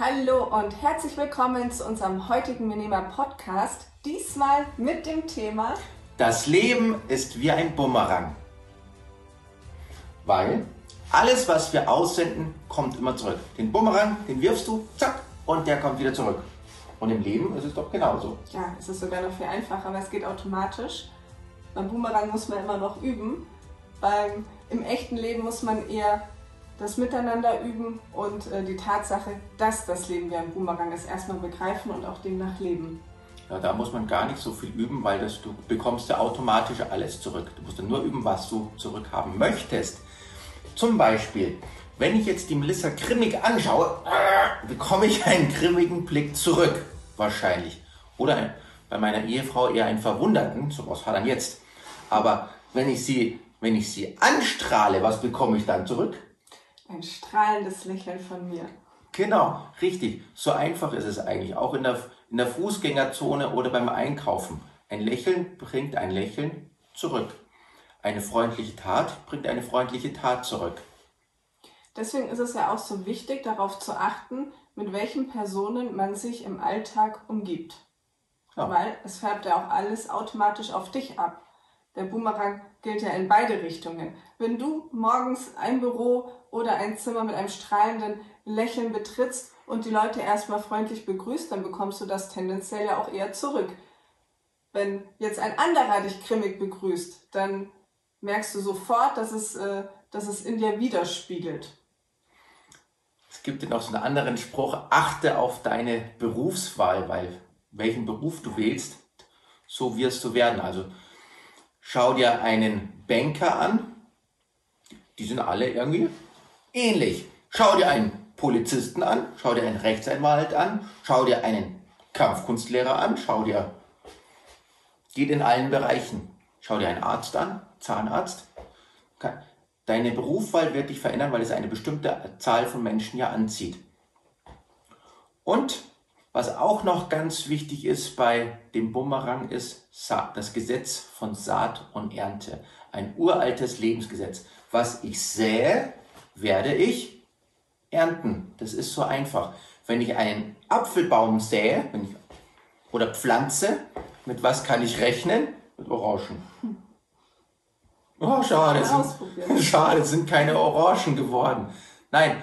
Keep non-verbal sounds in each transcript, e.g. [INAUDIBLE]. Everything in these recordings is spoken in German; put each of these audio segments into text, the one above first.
Hallo und herzlich willkommen zu unserem heutigen Minima Podcast. Diesmal mit dem Thema Das Leben ist wie ein Bumerang. Weil alles, was wir aussenden, kommt immer zurück. Den Bumerang, den wirfst du, zack, und der kommt wieder zurück. Und im Leben ist es doch genauso. Ja, es ist sogar noch viel einfacher, aber es geht automatisch. Beim Boomerang muss man immer noch üben. Beim, Im echten Leben muss man eher das Miteinander üben und äh, die Tatsache, dass das Leben wie ein Boomerang ist, erstmal begreifen und auch demnach leben. Ja, da muss man gar nicht so viel üben, weil das, du bekommst ja automatisch alles zurück. Du musst dann nur üben, was du zurückhaben möchtest. Zum Beispiel, wenn ich jetzt die Melissa grimmig anschaue, bekomme ich einen grimmigen Blick zurück. Wahrscheinlich. Oder bei meiner Ehefrau eher einen verwunderten, so was hat er jetzt. Aber wenn ich sie, wenn ich sie anstrahle, was bekomme ich dann zurück? Ein strahlendes Lächeln von mir. Genau, richtig. So einfach ist es eigentlich. Auch in der, in der Fußgängerzone oder beim Einkaufen. Ein Lächeln bringt ein Lächeln zurück. Eine freundliche Tat bringt eine freundliche Tat zurück. Deswegen ist es ja auch so wichtig, darauf zu achten, mit welchen Personen man sich im Alltag umgibt. Ja. Weil es färbt ja auch alles automatisch auf dich ab. Der Boomerang gilt ja in beide Richtungen. Wenn du morgens ein Büro oder ein Zimmer mit einem strahlenden Lächeln betrittst und die Leute erstmal freundlich begrüßt, dann bekommst du das tendenziell ja auch eher zurück. Wenn jetzt ein anderer dich grimmig begrüßt, dann merkst du sofort, dass es, äh, dass es in dir widerspiegelt. Es gibt ja noch so einen anderen Spruch, achte auf deine Berufswahl, weil welchen Beruf du wählst, so wirst du werden. Also schau dir einen Banker an, die sind alle irgendwie ähnlich. Schau dir einen Polizisten an, schau dir einen Rechtsanwalt an, schau dir einen Kampfkunstlehrer an, schau dir, geht in allen Bereichen. Schau dir einen Arzt an, Zahnarzt. Deine Berufswahl wird dich verändern, weil es eine bestimmte Zahl von Menschen ja anzieht. Und was auch noch ganz wichtig ist bei dem Bumerang ist das Gesetz von Saat und Ernte. Ein uraltes Lebensgesetz. Was ich sähe, werde ich ernten. Das ist so einfach. Wenn ich einen Apfelbaum sähe ich, oder pflanze, mit was kann ich rechnen? Mit Orangen. Oh, schade, sind, [LAUGHS] schade, sind keine Orangen geworden. Nein,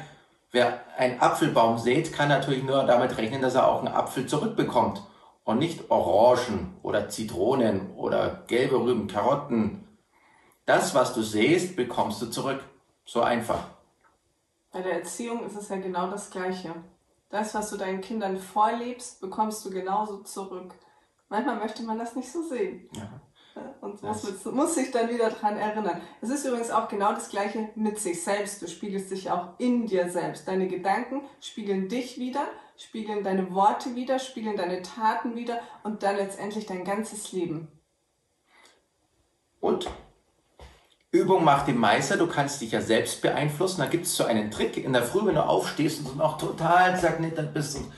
wer einen Apfelbaum sät, kann natürlich nur damit rechnen, dass er auch einen Apfel zurückbekommt. Und nicht Orangen oder Zitronen oder gelbe Rüben, Karotten. Das, was du sähst, bekommst du zurück. So einfach. Bei der Erziehung ist es ja genau das Gleiche. Das, was du deinen Kindern vorlebst, bekommst du genauso zurück. Manchmal möchte man das nicht so sehen. Ja. [LAUGHS] Und muss, muss sich dann wieder dran erinnern. Es ist übrigens auch genau das Gleiche mit sich selbst. Du spiegelst dich auch in dir selbst. Deine Gedanken spiegeln dich wieder, spiegeln deine Worte wieder, spiegeln deine Taten wieder und dann letztendlich dein ganzes Leben. Und Übung macht den Meister, du kannst dich ja selbst beeinflussen. Da gibt es so einen Trick in der Früh, wenn du aufstehst und noch total zerknittert bist. Und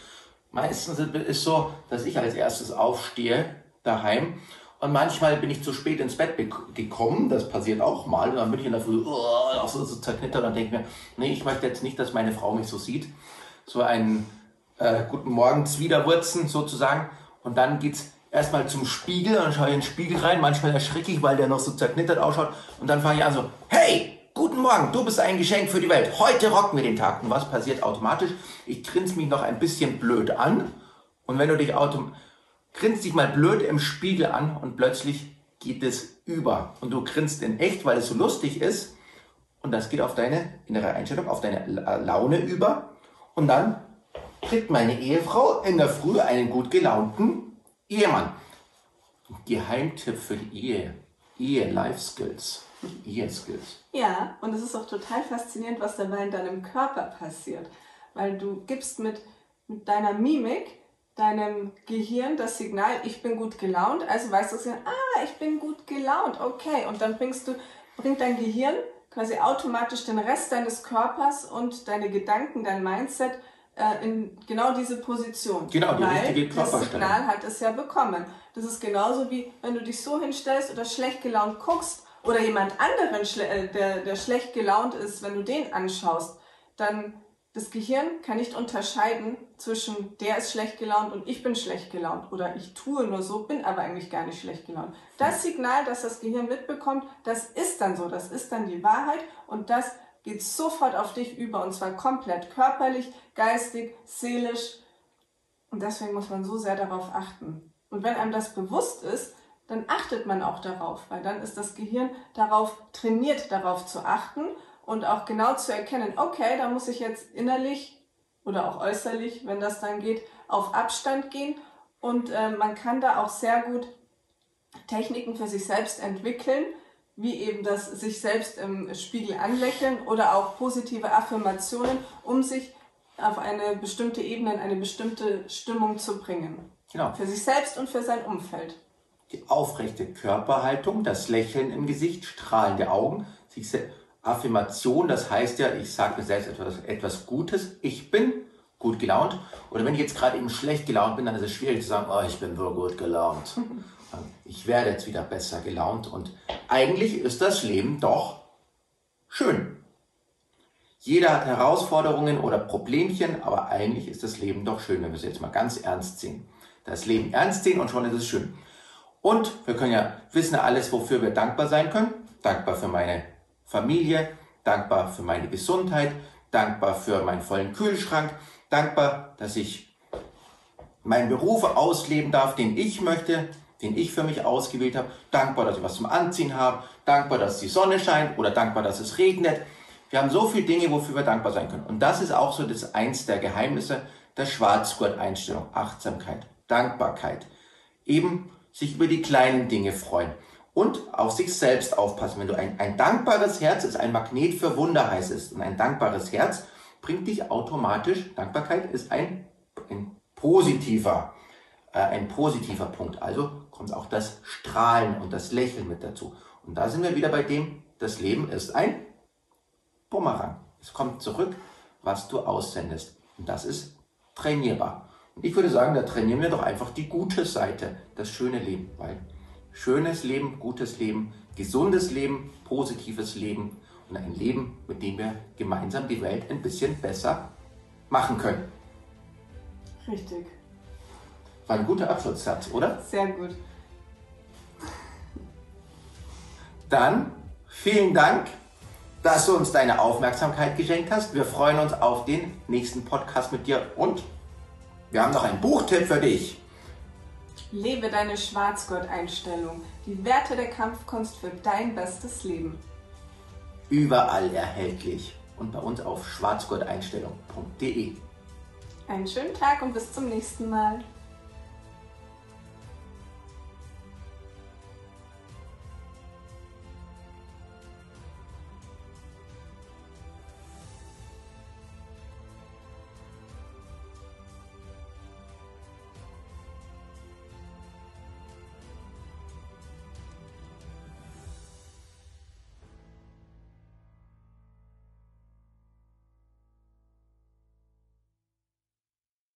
meistens ist es so, dass ich als erstes aufstehe daheim und manchmal bin ich zu spät ins Bett gekommen, das passiert auch mal. Und dann bin ich in der Früh oh, so, so zerknittert und denke mir, nee, ich möchte jetzt nicht, dass meine Frau mich so sieht. So einen äh, guten Morgen Zwiderwurzen sozusagen. Und dann geht's erstmal zum Spiegel und dann schaue ich in den Spiegel rein. Manchmal erschrecke ich, weil der noch so zerknittert ausschaut. Und dann fange ich an so, hey, guten Morgen, du bist ein Geschenk für die Welt. Heute rocken wir den Tag. Und was passiert automatisch? Ich grinse mich noch ein bisschen blöd an. Und wenn du dich automatisch grinst dich mal blöd im Spiegel an und plötzlich geht es über. Und du grinst in echt, weil es so lustig ist. Und das geht auf deine innere Einstellung, auf deine Laune über. Und dann kriegt meine Ehefrau in der Früh einen gut gelaunten Ehemann. Geheimtipp für die Ehe. Ehe, Life Skills. Ehe Skills. Ja, und es ist auch total faszinierend, was dabei in deinem Körper passiert. Weil du gibst mit, mit deiner Mimik deinem Gehirn das Signal, ich bin gut gelaunt, also weißt du, ah, ich bin gut gelaunt, okay. Und dann bringst du, bringt dein Gehirn quasi automatisch den Rest deines Körpers und deine Gedanken, dein Mindset äh, in genau diese Position. Genau, die Weil richtige Das Signal hat es ja bekommen. Das ist genauso wie, wenn du dich so hinstellst oder schlecht gelaunt guckst oder jemand anderen, äh, der, der schlecht gelaunt ist, wenn du den anschaust, dann Das Gehirn kann nicht unterscheiden zwischen der ist schlecht gelaunt und ich bin schlecht gelaunt oder ich tue nur so, bin aber eigentlich gar nicht schlecht gelaunt. Das Signal, das das Gehirn mitbekommt, das ist dann so, das ist dann die Wahrheit und das geht sofort auf dich über und zwar komplett körperlich, geistig, seelisch und deswegen muss man so sehr darauf achten. Und wenn einem das bewusst ist, dann achtet man auch darauf, weil dann ist das Gehirn darauf trainiert, darauf zu achten und auch genau zu erkennen, okay, da muss ich jetzt innerlich oder auch äußerlich, wenn das dann geht, auf Abstand gehen. Und äh, man kann da auch sehr gut Techniken für sich selbst entwickeln, wie eben das sich selbst im Spiegel anlächeln oder auch positive Affirmationen, um sich auf eine bestimmte Ebene, in eine bestimmte Stimmung zu bringen. Genau. Für sich selbst und für sein Umfeld. Die aufrechte Körperhaltung, das Lächeln im Gesicht, strahlende Augen, sich selbst Affirmation, das heißt ja, ich sage mir selbst etwas, etwas Gutes, ich bin gut gelaunt. Oder wenn ich jetzt gerade eben schlecht gelaunt bin, dann ist es schwierig zu sagen, oh, ich bin wohl gut gelaunt. [LAUGHS] Ich werde jetzt wieder besser gelaunt. Und eigentlich ist das Leben doch schön. Jeder hat Herausforderungen oder Problemchen, aber eigentlich ist das Leben doch schön, wenn wir es jetzt mal ganz ernst sehen. Das Leben ernst sehen und schon ist es schön. Und wir können ja wissen alles, wofür wir dankbar sein können. Dankbar für meine Familie, dankbar für meine Gesundheit, dankbar für meinen vollen Kühlschrank, dankbar, dass ich meinen Beruf ausleben darf, den ich möchte, den ich für mich ausgewählt habe, dankbar, dass ich was zum Anziehen habe, dankbar, dass die Sonne scheint oder dankbar, dass es regnet. Wir haben so viele Dinge, wofür wir dankbar sein können. Und das ist auch so das eins der Geheimnisse der Schwarzgurt-Einstellung. Achtsamkeit, Dankbarkeit. Eben sich über die kleinen Dinge freuen und auf sich selbst aufpassen. Wenn du ein, ein dankbares Herz ist, ein Magnet für Wunder heißt es. Und ein dankbares Herz bringt dich automatisch, Dankbarkeit ist ein, ein positiver, äh, ein positiver Punkt. Also kommt auch das Strahlen und das Lächeln mit dazu. Und da sind wir wieder bei dem, das Leben ist ein Bumerang. Es kommt zurück, was du aussendest. Und das ist trainierbar. Und ich würde sagen, da trainieren wir doch einfach die gute Seite, das schöne Leben, weil schönes Leben, gutes Leben, gesundes Leben, positives Leben und ein Leben, mit dem wir gemeinsam die Welt ein bisschen besser machen können. Richtig. War ein guter Abschlusssatz, oder? Sehr gut. Dann vielen Dank, dass du uns deine Aufmerksamkeit geschenkt hast. Wir freuen uns auf den nächsten Podcast mit dir und wir haben noch einen Buchtipp für dich. Lebe deine Schwarzgurt-Einstellung, die Werte der Kampfkunst für dein bestes Leben. Überall erhältlich und bei uns auf schwarzgurteinstellung.de. Einen schönen Tag und bis zum nächsten Mal.